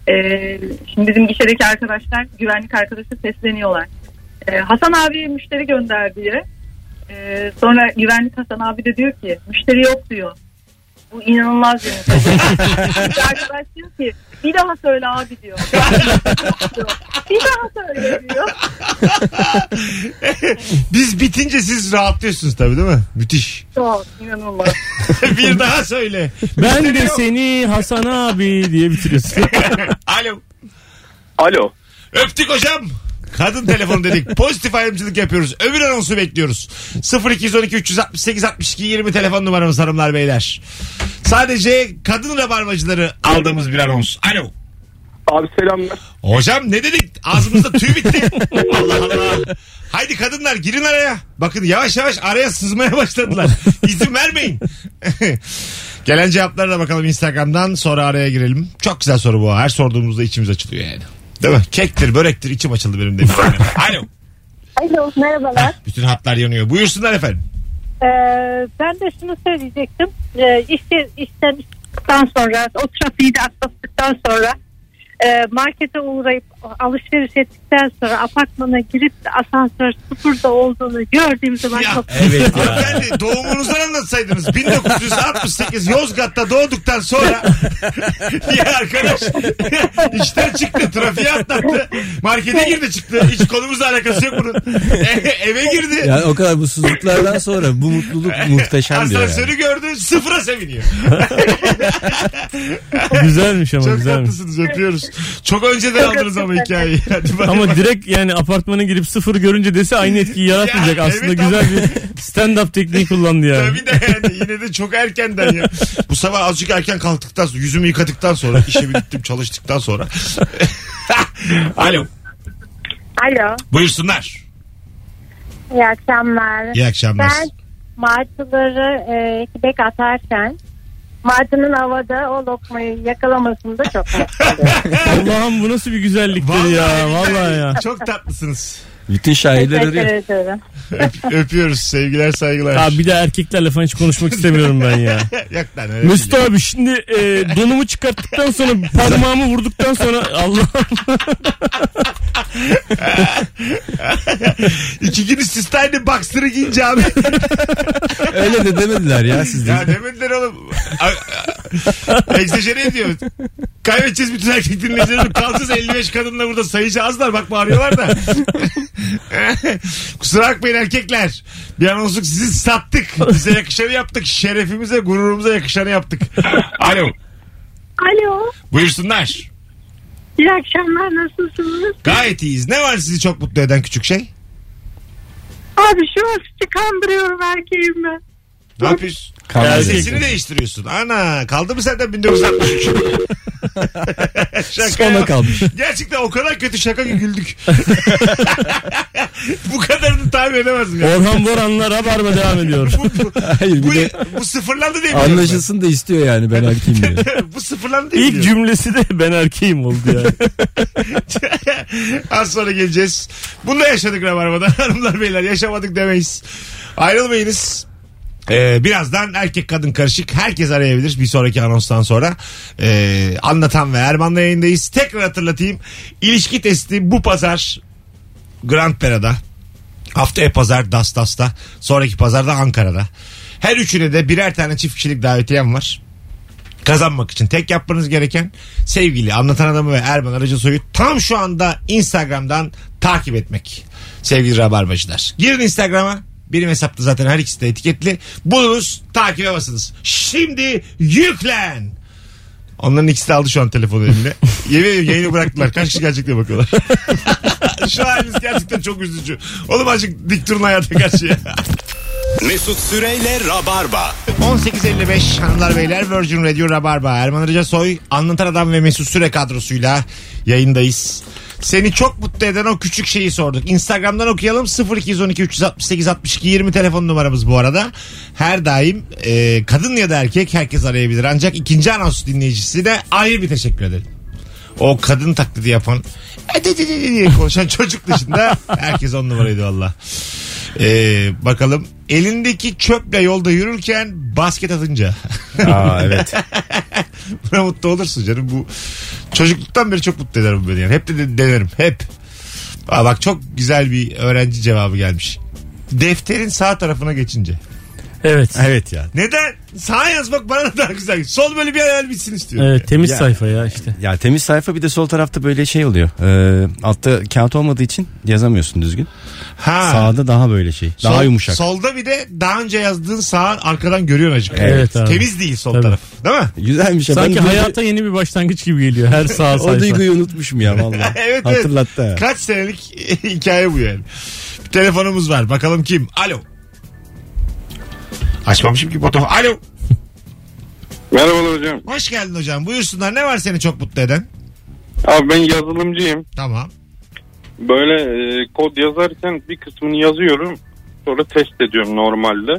Ee, şimdi bizim gişedeki arkadaşlar güvenlik arkadaşı sesleniyorlar. Ee, Hasan abi müşteri gönder diye. Ee, sonra güvenlik Hasan abi de diyor ki müşteri yok diyor. Bu inanılmaz bir arkadaş diyor ki bir daha söyle abi diyor. bir daha söyle diyor. Biz bitince siz rahatlıyorsunuz tabii değil mi? Müthiş. Çok inanılmaz. bir daha söyle. Ben de seni Hasan abi diye bitiriyorsun. Alo. Alo. Öptük hocam. Kadın telefonu dedik. Pozitif ayrımcılık yapıyoruz. Öbür anonsu bekliyoruz. 0212 368 62 20 telefon numaramız hanımlar beyler. Sadece kadın rabarbacıları aldığımız bir anons. Alo. Abi selamlar. Hocam ne dedik? Ağzımızda tüy bitti. Allah Allah. Haydi kadınlar girin araya. Bakın yavaş yavaş araya sızmaya başladılar. İzin vermeyin. Gelen cevaplara da bakalım Instagram'dan sonra araya girelim. Çok güzel soru bu. Her sorduğumuzda içimiz açılıyor yani. Değil mi? Kektir, börektir içim açıldı benim de. Alo. Alo merhabalar. Bütün hatlar yanıyor. Buyursunlar efendim. Ee, ben de şunu söyleyecektim. Ee, işte işten sonra o trafiği de atlattıktan sonra e, markete uğrayıp alışveriş ettikten sonra apartmana girip de asansör sıfırda olduğunu gördüğüm zaman Ya, çok Evet ya. Hanımefendi doğumunuzdan anlatsaydınız. 1968 Yozgat'ta doğduktan sonra ya arkadaş işten çıktı trafiğe atlattı markete girdi çıktı hiç konumuzla alakası yok bunun E- eve girdi Yani o kadar mutsuzluklardan sonra bu mutluluk muhteşem diyor asansörü yani. gördü sıfıra seviniyor Güzelmiş ama çok güzelmiş. tatlısınız öpüyoruz çok önceden aldınız ama hikayeyi Hadi bay. Ama direkt yani apartmana girip sıfır görünce dese aynı etkiyi yaratmayacak. Ya, Aslında evet güzel bir stand-up tekniği kullandı yani. Tabii de yani yine de çok erkenden ya. Bu sabah azıcık erken kalktıktan sonra yüzümü yıkadıktan sonra işe bir gittim çalıştıktan sonra. Alo Alo buyursunlar. iyi akşamlar. İyi akşamlar. Ben martıları e, kibek atarken martının havada o lokmayı yakalamasında çok. Allah'ım bu nasıl bir güzelliktir Vallahi ya. Vallahi ya. Çok tatlısınız. Bütün şairler Teşekkür arıyor. ederim. Öp- öpüyoruz sevgiler saygılar. Abi bir de erkeklerle falan hiç konuşmak istemiyorum ben ya. Yok lan öyle Mesut değil. abi şimdi e, donumu çıkarttıktan sonra parmağımı vurduktan sonra Allah İki gün aynı boxer'ı giyince abi. Öyle de demediler ya siz de. ya demediler oğlum. A- Egzajere ediyor. Kaybedeceğiz bütün erkek dinleyicilerimiz. Kalsız 55 kadınla burada sayıcı azlar. Bak bağırıyorlar da. Kusura bakmayın erkekler. Bir anonsluk sizi sattık. Bize yakışanı yaptık. Şerefimize, gururumuza yakışanı yaptık. Alo. Alo Buyursunlar. iyi akşamlar nasılsınız? Gayet iyiyiz. Ne var sizi çok mutlu eden küçük şey? Abi şu an sizi kandırıyorum erkeğim ben. Ne yapıyorsun? Kaldı. Yani sesini değiştiriyorsun. Ana kaldı mı senden 1963? şaka Sona ya. kalmış. Gerçekten o kadar kötü şaka ki güldük. bu kadarını tahmin edemezdim. ya. Orhan Boran'la Rabarba devam ediyor. Bu, bu, Hayır bu, bir de bu sıfırlandı diye biliyorum anlaşılsın da istiyor yani ben erkeğim diye. bu sıfırlandı diye İlk biliyorum. cümlesi de ben erkeğim oldu yani. Az sonra geleceğiz. Bunu da yaşadık Rabarba'da. Hanımlar beyler yaşamadık demeyiz. Ayrılmayınız. Ee, birazdan erkek kadın karışık. Herkes arayabilir bir sonraki anonstan sonra. Ee, anlatan ve Erman'la yayındayız. Tekrar hatırlatayım. İlişki testi bu pazar Grand Pera'da. Haftaya pazar Dastas'ta. Sonraki pazarda Ankara'da. Her üçüne de birer tane çift kişilik davetiyem var. Kazanmak için tek yapmanız gereken sevgili anlatan adamı ve Erman Arıcısoy'u tam şu anda Instagram'dan takip etmek. Sevgili Rabarbacılar. Girin Instagram'a. Benim hesapta zaten her ikisi de etiketli. Bulunuz takibe basınız. Şimdi yüklen. Onların ikisi de aldı şu an telefonu eline. Yemin ediyorum yayını bıraktılar. Kaç kişi gelecek diye bakıyorlar. şu haliniz gerçekten çok üzücü. Oğlum azıcık dik durun hayata karşı ya. Mesut Süreyle Rabarba. 18.55 hanımlar beyler Virgin Radio Rabarba Erman Arıca Soy Anlatan Adam ve Mesut Süre kadrosuyla yayındayız. Seni çok mutlu eden o küçük şeyi sorduk. Instagram'dan okuyalım 0212 368 62 20 telefon numaramız bu arada. Her daim e, kadın ya da erkek herkes arayabilir. Ancak ikinci anons dinleyicisi de ayrı bir teşekkür ederim. O kadın taklidi yapan "E, diye konuşan çocuk dışında herkes on numaraydı valla. Ee, bakalım elindeki çöple yolda yürürken basket atınca. Aa evet. Buna mutlu olursun canım. Bu çocukluktan beri çok mutlu eder bu beni. Yani. Hep de, de denerim. Hep. Aa, bak çok güzel bir öğrenci cevabı gelmiş. Defterin sağ tarafına geçince. Evet. Evet ya. Neden? Sağa yazmak bana da daha güzel. Sol böyle bir hayal bitsin istiyorum. Evet temiz Ya. sayfa ya işte. Ya temiz sayfa bir de sol tarafta böyle şey oluyor. Ee, altta kağıt olmadığı için yazamıyorsun düzgün. Ha. Sağda daha böyle şey. Daha Sol- yumuşak. Solda bir de daha önce yazdığın sağ arkadan görüyorsun acık. Evet abi. Temiz değil sol Tabii. taraf. Değil mi? Güzelmiş ya. Sanki Ben böyle- hayata yeni bir başlangıç gibi geliyor her sağ o sayfa. duyguyu unutmuşum ya vallahi. Evet, evet. Hatırlattı. ha. Kaç senelik hikaye bu yani. Bir telefonumuz var. Bakalım kim? Alo. Açmamışım ki fotoğrafı. Alo. Merhabalar hocam. Hoş geldin hocam. Buyursunlar. Ne var seni çok mutlu eden? Abi ben yazılımcıyım. Tamam. Böyle e, kod yazarken bir kısmını yazıyorum. Sonra test ediyorum normalde.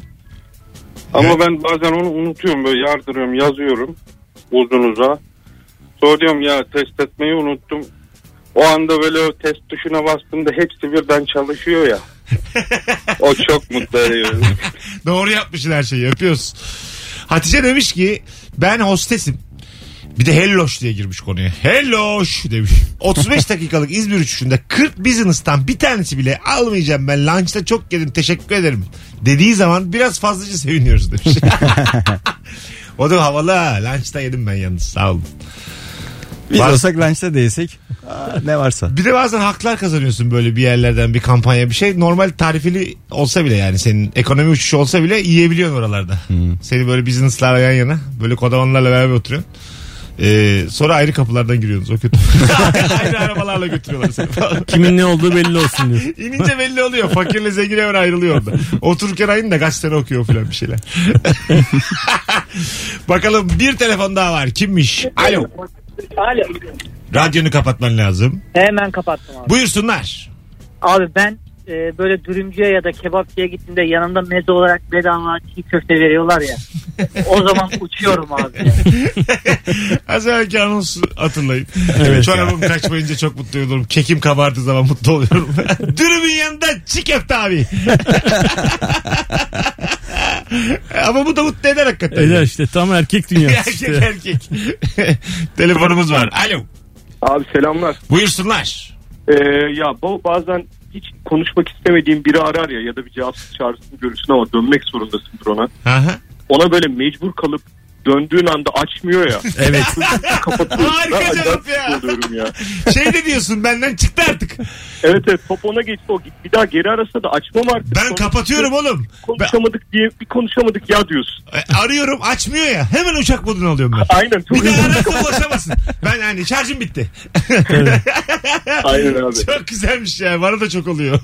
Ama Evet. ben bazen onu unutuyorum böyle yardırıyorum yazıyorum uzun uza. Sonra diyorum ya test etmeyi unuttum. O anda böyle o test tuşuna bastığımda hepsi birden çalışıyor ya. O çok mutlu ediyor. Doğru yapmışsın her şeyi. Öpüyoruz. Hatice demiş ki ben hostesim. Bir de helloş diye girmiş konuya. Helloş demiş. 35 dakikalık İzmir uçuşunda 40 business'tan bir tanesi bile almayacağım ben. Lunch'ta çok yedim teşekkür ederim. Dediği zaman biraz fazlaca seviniyoruz demiş. o da havalı ha. Lunch'ta yedim ben yalnız sağ olun. Biz Var- olsak lunchta değsek aa, ne varsa. Bir de bazen haklar kazanıyorsun böyle bir yerlerden bir kampanya bir şey. Normal tarifeli olsa bile yani senin ekonomi uçuşu olsa bile yiyebiliyorsun oralarda. Seni böyle business'larla yan yana böyle kodamanlarla beraber oturuyorsun. Ee, sonra ayrı kapılardan giriyorsunuz o kötü. ayrı arabalarla götürüyorlar seni falan. Kimin ne olduğu belli olsun diyor. İnince belli oluyor. Fakirle zengin hemen ayrılıyor orada. Otururken aynı da kaç sene okuyor falan bir şeyler. Bakalım bir telefon daha var. Kimmiş? Alo. Alo. Radyonu kapatman lazım. Hemen kapattım abi. Buyursunlar. Abi ben e, böyle dürümcüye ya da kebapçıya gittiğimde yanında meze olarak bedava çiğ köfte veriyorlar ya. o zaman uçuyorum abi. Az evvelki anonsu hatırlayın. Evet Çorabım kaçmayınca çok mutlu olurum. Kekim kabardığı zaman mutlu oluyorum. Dürümün yanında çiğ köfte abi. Ama bu da mutlu eder hakikaten. Eder işte tam erkek dünyası erkek işte. erkek. Telefonumuz var. Alo. Abi selamlar. Buyursunlar. Ee, ya bu bazen hiç konuşmak istemediğin biri arar ya ya da bir casus çağrısını görürsün ama dönmek zorundasındır ona. Aha. Ona böyle mecbur kalıp döndüğün anda açmıyor ya. Evet. Kapatıyorum. Harika Ben cevap acayip ya. oluyorum ya. Şey de diyorsun benden çıktı artık. Evet evet top ona geçti o bir daha geri arasa da açmam artık. Ben Sonra kapatıyorum oğlum. Ben Konuşamadık diye bir konuşamadık ya diyorsun. e, arıyorum açmıyor ya. Hemen uçak moduna alıyorum ben. Aynen çok Bir hızlı ararsa ulaşamazsın. Ben hani şarjım bitti. Aynen abi. çok güzelmiş ya. Bana da çok oluyor.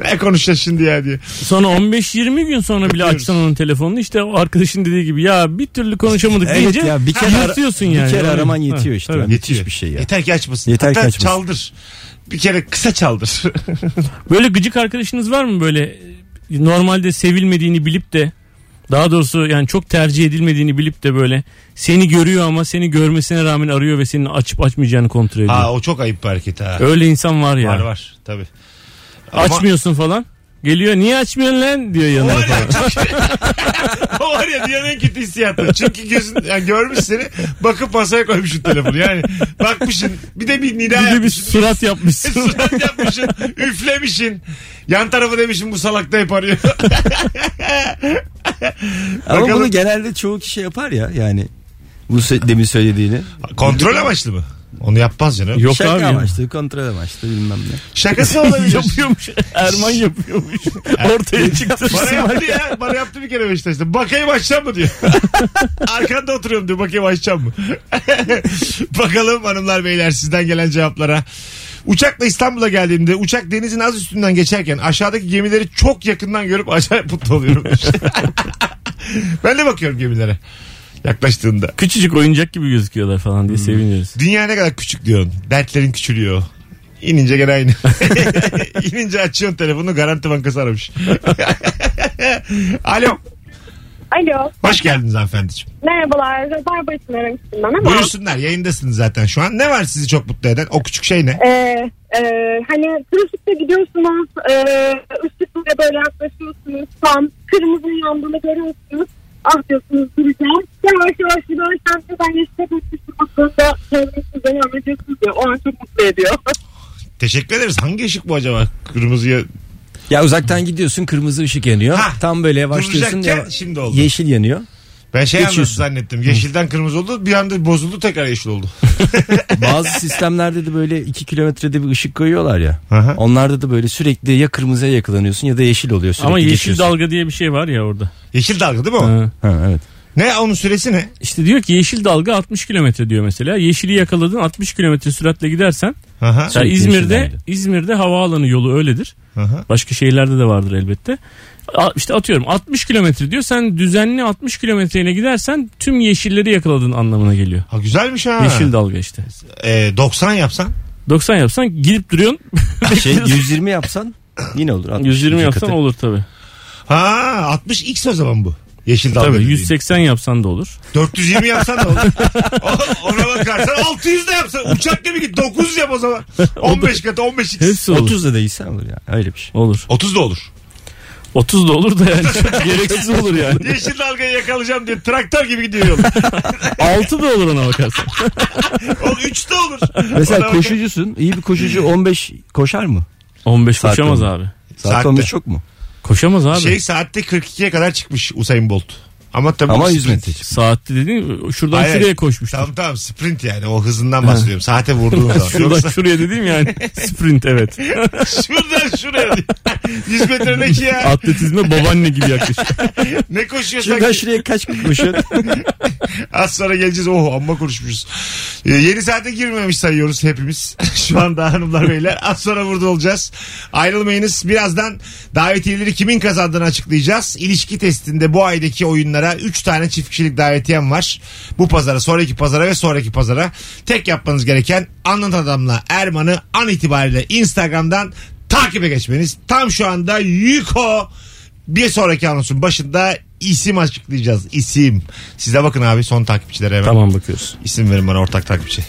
ne konuşacağız şimdi ya diye. Sonra 15-20 gün sonra bile Bakıyoruz. açsan onun telefonunu işte o arkadaşın dediği gibi ya bir türlü konuşamadık Evet deyince ya bir kere, ara- yırtıyorsun bir yani. kere Öyle. araman yetiyor işte. tabii. Müthiş bir şey ya. Yeter ki açmasın. Yeter ki Hatta açmasın. çaldır. Bir kere kısa çaldır. Böyle gıcık arkadaşınız var mı böyle e, normalde sevilmediğini bilip de daha doğrusu yani çok tercih edilmediğini bilip de böyle seni görüyor ama seni görmesine rağmen arıyor ve senin açıp açmayacağını kontrol ediyor. ha o çok ayıp bir hareket ha. Öyle insan var ya. Var var tabii. Ama- Açmıyorsun falan. Geliyor niye açmıyorsun lan diyor O yanına var ya, falan. o var ya dünyanın en kötü hissiyatı. Çünkü gözün yani görmüş seni bakıp masaya koymuşsun telefonu. Yani bakmışsın bir de bir nida Bir de bir yapmışsın. surat yapmışsın. Surat yapmışsın. Üflemişsin. Yan tarafı demişsin bu salak da hep arıyor. Ama Bakalım. bunu genelde çoğu kişi yapar ya yani. Bu sö- demin söylediğini. Kontrol amaçlı mı? Onu yapmaz canım. Yok Şaka abi. ya. amaçlı, kontrol amaçlı bilmem ne. Şakası olabilir. yapıyormuş. Erman yapıyormuş. Ortaya çıktı. Bana yaptı ya. Bana yaptı bir kere Beşiktaş'ta. Bakayım açacağım mı diyor. Arkanda oturuyorum diyor. Bakayım açacağım mı? Bakalım hanımlar beyler sizden gelen cevaplara. Uçakla İstanbul'a geldiğimde uçak denizin az üstünden geçerken aşağıdaki gemileri çok yakından görüp acayip mutlu oluyorum. ben de bakıyorum gemilere yaklaştığında. Küçücük oyuncak gibi gözüküyorlar falan diye seviniyoruz. Dünya ne kadar küçük diyorsun. Dertlerin küçülüyor. İnince gene aynı. İnince açıyorsun telefonu Garanti Bankası aramış. Alo. Alo. Hoş geldiniz hanımefendiciğim. Merhabalar. Rabarba için aramıştım ben ama. Buyursunlar yayındasınız zaten şu an. Ne var sizi çok mutlu eden? O küçük şey ne? Ee, e, hani trafikte gidiyorsunuz. E, ışıklara böyle yaklaşıyorsunuz. Tam kırmızı yandığını görüyorsunuz. Ah diyorsunuz ediyor. Teşekkür ederiz. Hangi ışık bu acaba? Kırmızıya Ya uzaktan gidiyorsun kırmızı ışık yanıyor. Ha, Tam böyle yavaşlıyorsun. duracakken ya- şimdi oldu. Yeşil yanıyor. Ben şey anladım Geçiyorsun. zannettim. Yeşilden kırmızı oldu. Bir anda bozuldu tekrar yeşil oldu. Bazı sistemlerde de böyle 2 kilometrede bir ışık koyuyorlar ya. Aha. Onlarda da böyle sürekli ya kırmızıya yakalanıyorsun ya da yeşil oluyor sürekli Ama yeşil geçiyorsun. dalga diye bir şey var ya orada. Yeşil dalga değil mi o? Ha. Ha, evet. Ne onun süresi ne? İşte diyor ki yeşil dalga 60 kilometre diyor mesela. Yeşili yakaladın 60 kilometre süratle gidersen. Aha. Sürekli İzmir'de. İzmir'de havaalanı yolu öyledir. Aha. Başka şehirlerde de vardır elbette. İşte atıyorum 60 kilometre diyor. Sen düzenli 60 kilometreyle gidersen tüm yeşilleri yakaladığın anlamına geliyor. Ha güzelmiş ha. Yeşil dalga işte. Ee, 90 yapsan. 90 yapsan gidip duruyorsun. Şey 120 yapsan yine olur. 60 120 iki yapsan katı. olur tabi. Ha 60x o zaman bu. Yeşil dalga. Tabii dediğin. 180 yapsan da olur. 420 yapsan da olur. O- Ona bakarsan 600 de yapsan. Uçak gibi git 900 yap o zaman. 15 katı 15x. Hepsi olur. 30 da değilsen olur ya. Öyle bir şey. Olur. 30 da olur. 30 da olur da yani çok gereksiz olur yani. Yeşil dalgayı yakalayacağım diye traktör gibi gidiyor yol. 6 da olur ona bakarsan. Oğlum 3 de olur. Mesela Ona bak- koşucusun. İyi bir koşucu 15 koşar mı? 15 Saat koşamaz abi. Saat Saatte. 15 çok mu? Koşamaz abi. Şey saatte 42'ye kadar çıkmış Usain Bolt. Ama tabii Ama o 100 sprint. metre. Saatte dediğin şuradan Hayır, şuraya koşmuştur. Tamam tamam sprint yani o hızından bahsediyorum. Saate vurduğun zaman. Şuradan Yoksa şuraya dediğim yani sprint evet. şuradan şuraya. 100 metre ne ki ya? Atletizme babaanne gibi yaklaşıyor. Ne koşuyorsan Şuradan şuraya kaç koşuyor? Az sonra geleceğiz. Oh amma konuşmuşuz. Ee, yeni saate girmemiş sayıyoruz hepimiz. Şu anda hanımlar beyler. Az sonra burada olacağız. Ayrılmayınız. Birazdan davetiyeleri kimin kazandığını açıklayacağız. İlişki testinde bu aydaki oyunlara 3 tane çift kişilik davetiyem var. Bu pazara, sonraki pazara ve sonraki pazara. Tek yapmanız gereken anlat adamla Erman'ı an itibariyle Instagram'dan takibe geçmeniz. Tam şu anda Yuko bir sonraki anonsun başında isim açıklayacağız. İsim. Size bakın abi son takipçilere hemen. tamam bakıyoruz. İsim verin bana ortak takipçi.